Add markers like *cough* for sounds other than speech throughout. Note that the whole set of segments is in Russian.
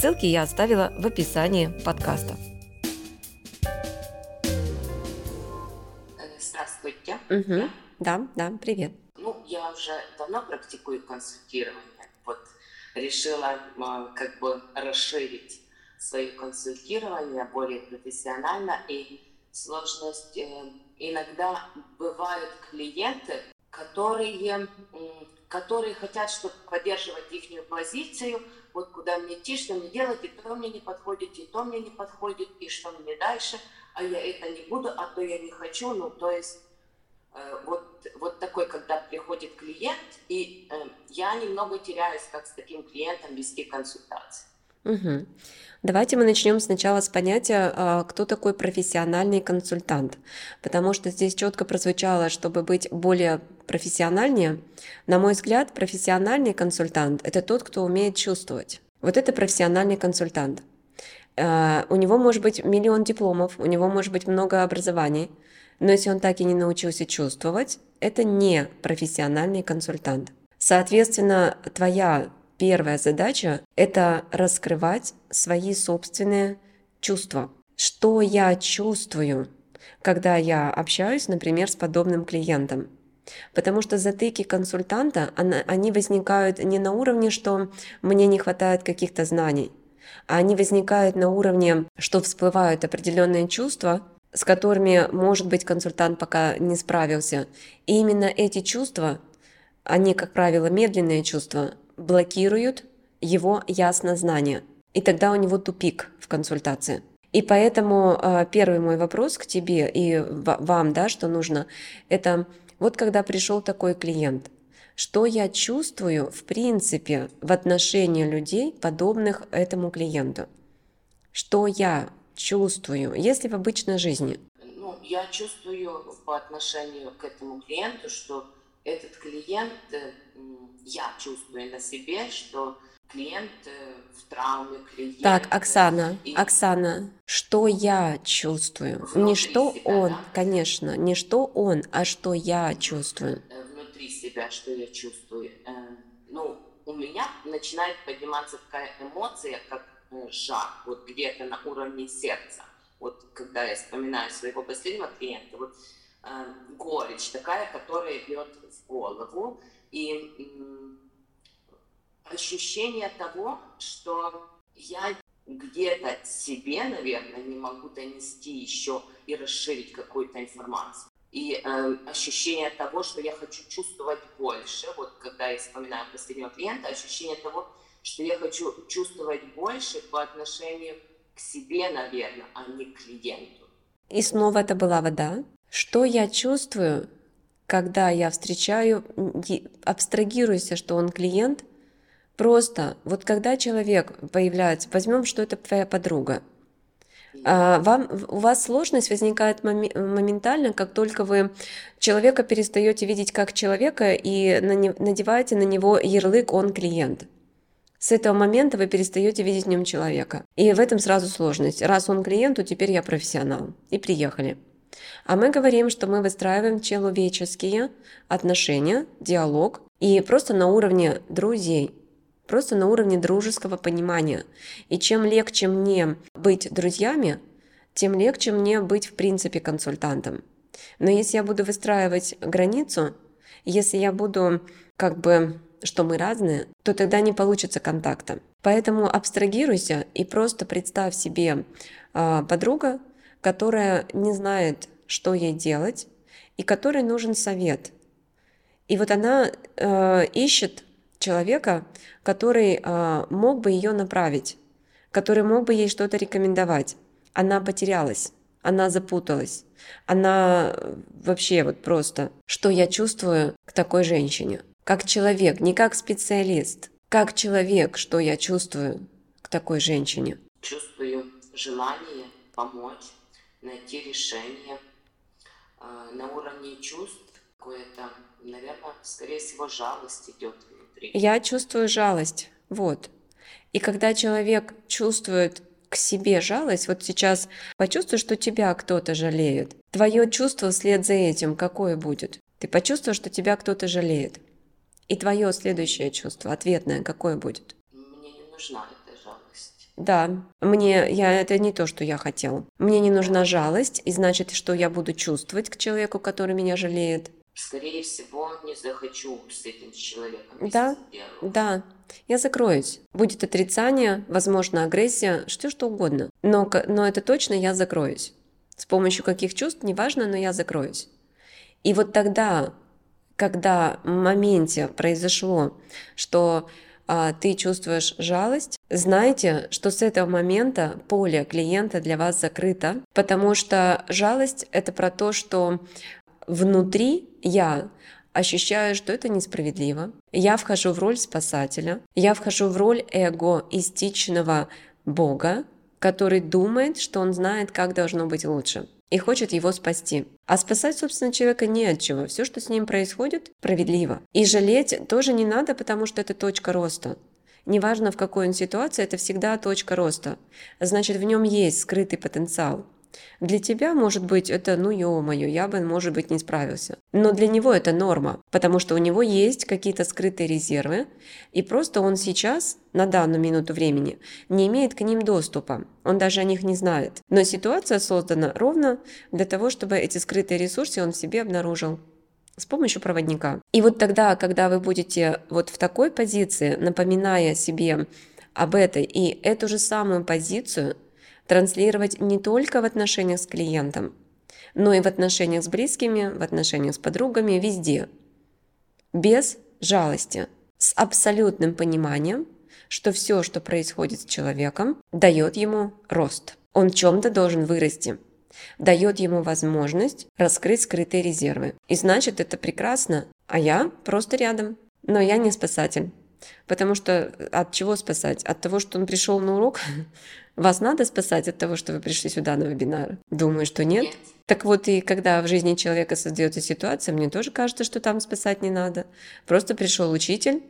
Ссылки я оставила в описании подкаста. Здравствуйте. Угу. Да, да, привет. Ну, я уже давно практикую консультирование. Вот решила как бы расширить свое консультирование более профессионально. И сложность э, иногда бывают клиенты, которые, которые хотят, чтобы поддерживать их позицию, вот куда мне идти, что мне делать, и то мне не подходит, и то мне не подходит, и что мне дальше, а я это не буду, а то я не хочу, ну, то есть э, вот, вот такой, когда приходит клиент, и э, я немного теряюсь, как с таким клиентом вести консультации. Угу. Давайте мы начнем сначала с понятия, а, кто такой профессиональный консультант, потому что здесь четко прозвучало, чтобы быть более профессиональнее. На мой взгляд, профессиональный консультант – это тот, кто умеет чувствовать. Вот это профессиональный консультант. А, у него может быть миллион дипломов, у него может быть много образований, но если он так и не научился чувствовать, это не профессиональный консультант. Соответственно, твоя Первая задача – это раскрывать свои собственные чувства. Что я чувствую, когда я общаюсь, например, с подобным клиентом? Потому что затыки консультанта, они возникают не на уровне, что мне не хватает каких-то знаний, а они возникают на уровне, что всплывают определенные чувства, с которыми, может быть, консультант пока не справился. И именно эти чувства, они, как правило, медленные чувства, блокируют его яснознание. И тогда у него тупик в консультации. И поэтому э, первый мой вопрос к тебе и вам, да, что нужно, это вот когда пришел такой клиент, что я чувствую в принципе в отношении людей, подобных этому клиенту? Что я чувствую, если в обычной жизни? Ну, я чувствую по отношению к этому клиенту, что этот клиент э, я чувствую на себе, что клиент э, в травме, клиент... Так, Оксана, и... Оксана, что я чувствую? Внутри не что себя, он, да? конечно, не что он, а что я чувствую. Э, внутри себя, что я чувствую. Ну, у меня начинает подниматься такая эмоция, как жар, вот где-то на уровне сердца. Вот когда я вспоминаю своего последнего клиента, вот горечь такая, которая бьет в голову, и ощущение того, что я где-то себе, наверное, не могу донести еще и расширить какую-то информацию. И э, ощущение того, что я хочу чувствовать больше, вот когда я вспоминаю последнего клиента, ощущение того, что я хочу чувствовать больше по отношению к себе, наверное, а не к клиенту. И снова это была вода. Что я чувствую, когда я встречаю, абстрагируйся, что он клиент, просто вот когда человек появляется, возьмем, что это твоя подруга, а, вам, у вас сложность возникает моментально, как только вы человека перестаете видеть как человека и надеваете на него ярлык «он клиент». С этого момента вы перестаете видеть в нем человека. И в этом сразу сложность. Раз он клиент, то теперь я профессионал. И приехали. А мы говорим, что мы выстраиваем человеческие отношения, диалог, и просто на уровне друзей, просто на уровне дружеского понимания. И чем легче мне быть друзьями, тем легче мне быть в принципе консультантом. Но если я буду выстраивать границу, если я буду как бы что мы разные, то тогда не получится контакта. Поэтому абстрагируйся и просто представь себе э, подруга, которая не знает, что ей делать, и которой нужен совет. И вот она э, ищет человека, который э, мог бы ее направить, который мог бы ей что-то рекомендовать. Она потерялась, она запуталась, она э, вообще вот просто, что я чувствую к такой женщине, как человек, не как специалист, как человек, что я чувствую к такой женщине. Чувствую желание помочь, найти решение э, на уровне чувств. Какое-то, наверное, скорее всего, жалость идет внутри. Я чувствую жалость, вот. И когда человек чувствует к себе жалость, вот сейчас почувствуй, что тебя кто-то жалеет. Твое чувство вслед за этим какое будет? Ты почувствуешь, что тебя кто-то жалеет. И твое следующее чувство, ответное, какое будет? Мне не нужна. Да, мне, я, это не то, что я хотел. Мне не нужна жалость, и значит, что я буду чувствовать к человеку, который меня жалеет. Скорее всего, не захочу с этим человеком. Да, да, я закроюсь. Будет отрицание, возможно, агрессия, что что угодно. Но, но это точно я закроюсь. С помощью каких чувств, неважно, но я закроюсь. И вот тогда когда в моменте произошло, что ты чувствуешь жалость, знайте, что с этого момента поле клиента для вас закрыто, потому что жалость это про то, что внутри я ощущаю, что это несправедливо. Я вхожу в роль спасателя, я вхожу в роль эгоистичного Бога, который думает, что он знает, как должно быть лучше и хочет его спасти. А спасать, собственно, человека не от чего. Все, что с ним происходит, справедливо. И жалеть тоже не надо, потому что это точка роста. Неважно, в какой он ситуации, это всегда точка роста. Значит, в нем есть скрытый потенциал. Для тебя, может быть, это, ну ё-моё, я бы, может быть, не справился. Но для него это норма, потому что у него есть какие-то скрытые резервы, и просто он сейчас, на данную минуту времени, не имеет к ним доступа. Он даже о них не знает. Но ситуация создана ровно для того, чтобы эти скрытые ресурсы он в себе обнаружил с помощью проводника. И вот тогда, когда вы будете вот в такой позиции, напоминая себе об этой и эту же самую позицию транслировать не только в отношениях с клиентом, но и в отношениях с близкими, в отношениях с подругами, везде. Без жалости, с абсолютным пониманием, что все, что происходит с человеком, дает ему рост. Он в чем-то должен вырасти, дает ему возможность раскрыть скрытые резервы. И значит, это прекрасно, а я просто рядом. Но я не спасатель. Потому что от чего спасать? От того, что он пришел на урок? *laughs* Вас надо спасать от того, что вы пришли сюда на вебинар? Думаю, что нет. нет. Так вот, и когда в жизни человека создается ситуация, мне тоже кажется, что там спасать не надо. Просто пришел учитель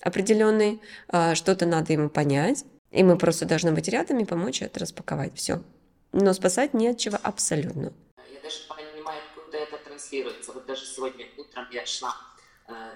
определенный, а, что-то надо ему понять, и мы просто должны быть рядом и помочь это распаковать. Все. Но спасать не от чего абсолютно. Я даже понимаю, куда это транслируется. Вот даже сегодня утром я шла э,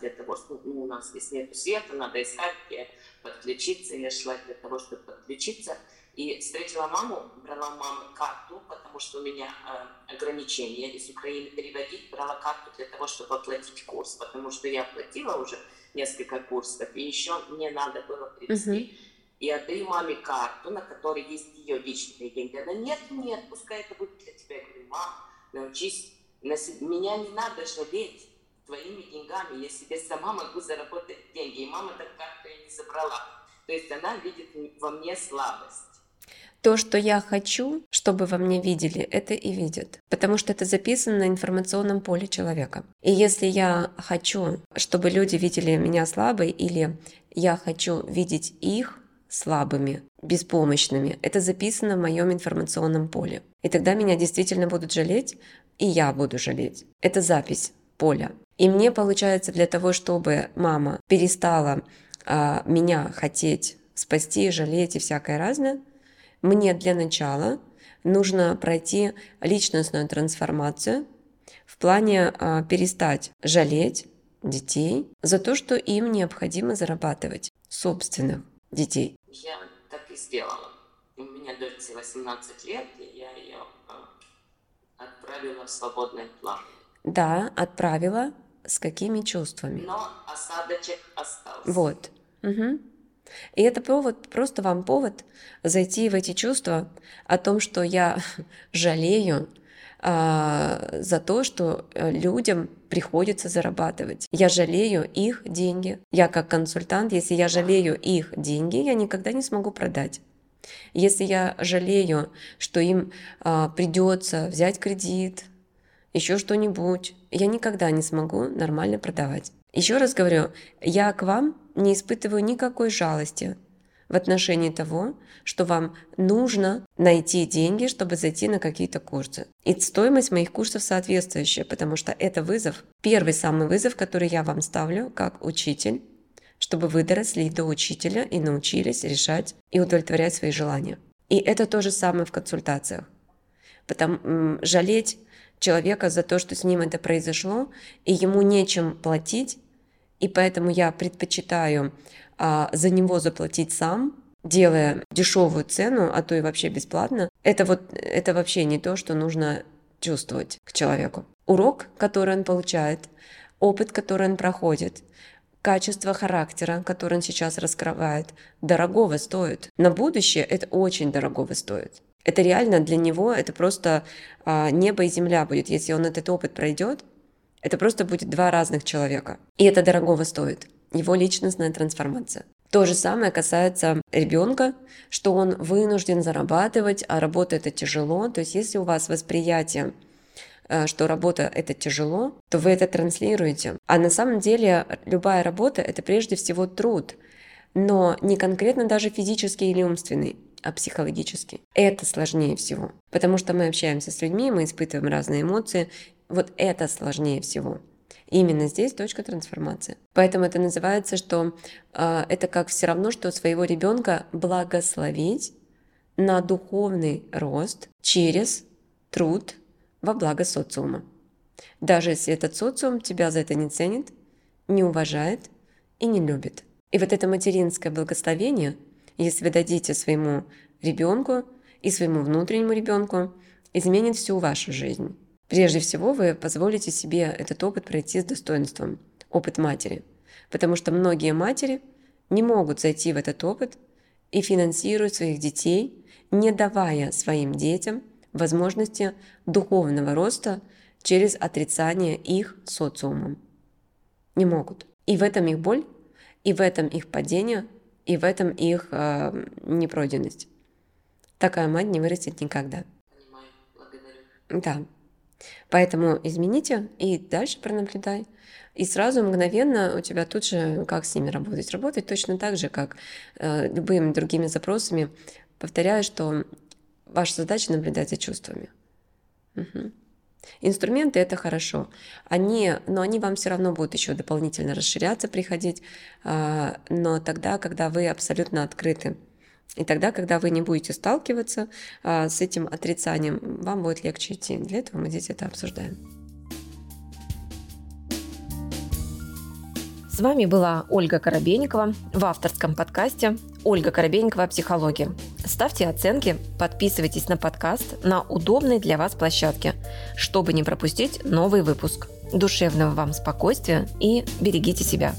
для того, что ну, у нас здесь нет света, надо искать, где подключиться. Я шла для того, чтобы подключиться. И встретила маму, брала у мамы карту, потому что у меня э, ограничения из Украины переводить, брала карту для того, чтобы оплатить курс, потому что я оплатила уже несколько курсов, и еще мне надо было привезти. Uh-huh. И отдаю маме карту, на которой есть ее личные деньги. Она, нет, нет, пускай это будет для тебя. Я говорю, мам, научись, на себя, меня не надо жалеть твоими деньгами, я себе сама могу заработать деньги. И мама так карту и не забрала. То есть она видит во мне слабость. То, что я хочу, чтобы во мне видели, это и видят. Потому что это записано на информационном поле человека. И если я хочу, чтобы люди видели меня слабой, или я хочу видеть их слабыми, беспомощными, это записано в моем информационном поле. И тогда меня действительно будут жалеть, и я буду жалеть. Это запись поля. И мне получается для того, чтобы мама перестала а, меня хотеть спасти, жалеть и всякое разное, мне для начала нужно пройти личностную трансформацию в плане а, перестать жалеть детей за то, что им необходимо зарабатывать собственных детей. Я так и сделала. У меня дочь 18 лет, и я ее а, отправила в свободное плавание. Да, отправила. С какими чувствами? Но осадочек остался. Вот. Угу. И это повод, просто вам повод зайти в эти чувства о том, что я *laughs* жалею а, за то, что э, людям приходится зарабатывать. Я жалею их деньги. Я как консультант, если я жалею их деньги, я никогда не смогу продать. Если я жалею, что им а, придется взять кредит, еще что-нибудь, я никогда не смогу нормально продавать. Еще раз говорю, я к вам не испытываю никакой жалости, в отношении того, что вам нужно найти деньги, чтобы зайти на какие-то курсы. И стоимость моих курсов соответствующая, потому что это вызов, первый самый вызов, который я вам ставлю как учитель, чтобы вы доросли до учителя и научились решать и удовлетворять свои желания. И это то же самое в консультациях. Потому, жалеть человека за то, что с ним это произошло, и ему нечем платить, и поэтому я предпочитаю а, за него заплатить сам, делая дешевую цену, а то и вообще бесплатно, это вот это вообще не то, что нужно чувствовать к человеку. Урок, который он получает, опыт, который он проходит, качество характера, который он сейчас раскрывает, дорогого стоит. На будущее это очень дорогого стоит. Это реально для него, это просто а, небо и земля будет. Если он этот опыт пройдет, это просто будет два разных человека. И это дорогого стоит. Его личностная трансформация. То же самое касается ребенка, что он вынужден зарабатывать, а работа это тяжело. То есть если у вас восприятие Э, что работа это тяжело, то вы это транслируете. А на самом деле любая работа это прежде всего труд, но не конкретно даже физический или умственный, а психологический. Это сложнее всего, потому что мы общаемся с людьми, мы испытываем разные эмоции. Вот это сложнее всего. Именно здесь точка трансформации. Поэтому это называется, что э, это как все равно, что своего ребенка благословить на духовный рост через труд, во благо социума. Даже если этот социум тебя за это не ценит, не уважает и не любит. И вот это материнское благословение, если вы дадите своему ребенку и своему внутреннему ребенку, изменит всю вашу жизнь. Прежде всего, вы позволите себе этот опыт пройти с достоинством, опыт матери. Потому что многие матери не могут зайти в этот опыт и финансируют своих детей, не давая своим детям возможности духовного роста через отрицание их социумом. Не могут. И в этом их боль, и в этом их падение, и в этом их э, непройденность. Такая мать не вырастет никогда. Понимаю. Да. Поэтому измените и дальше пронаблюдай. И сразу мгновенно у тебя тут же, как с ними работать? Работать точно так же, как э, любыми другими запросами. Повторяю, что Ваша задача наблюдать за чувствами. Угу. Инструменты это хорошо, они, но они вам все равно будут еще дополнительно расширяться, приходить, а, но тогда, когда вы абсолютно открыты. И тогда, когда вы не будете сталкиваться а, с этим отрицанием, вам будет легче идти. Для этого мы здесь это обсуждаем. С вами была Ольга Коробейникова в авторском подкасте «Ольга Коробейникова. Психология». Ставьте оценки, подписывайтесь на подкаст на удобной для вас площадке, чтобы не пропустить новый выпуск. Душевного вам спокойствия и берегите себя.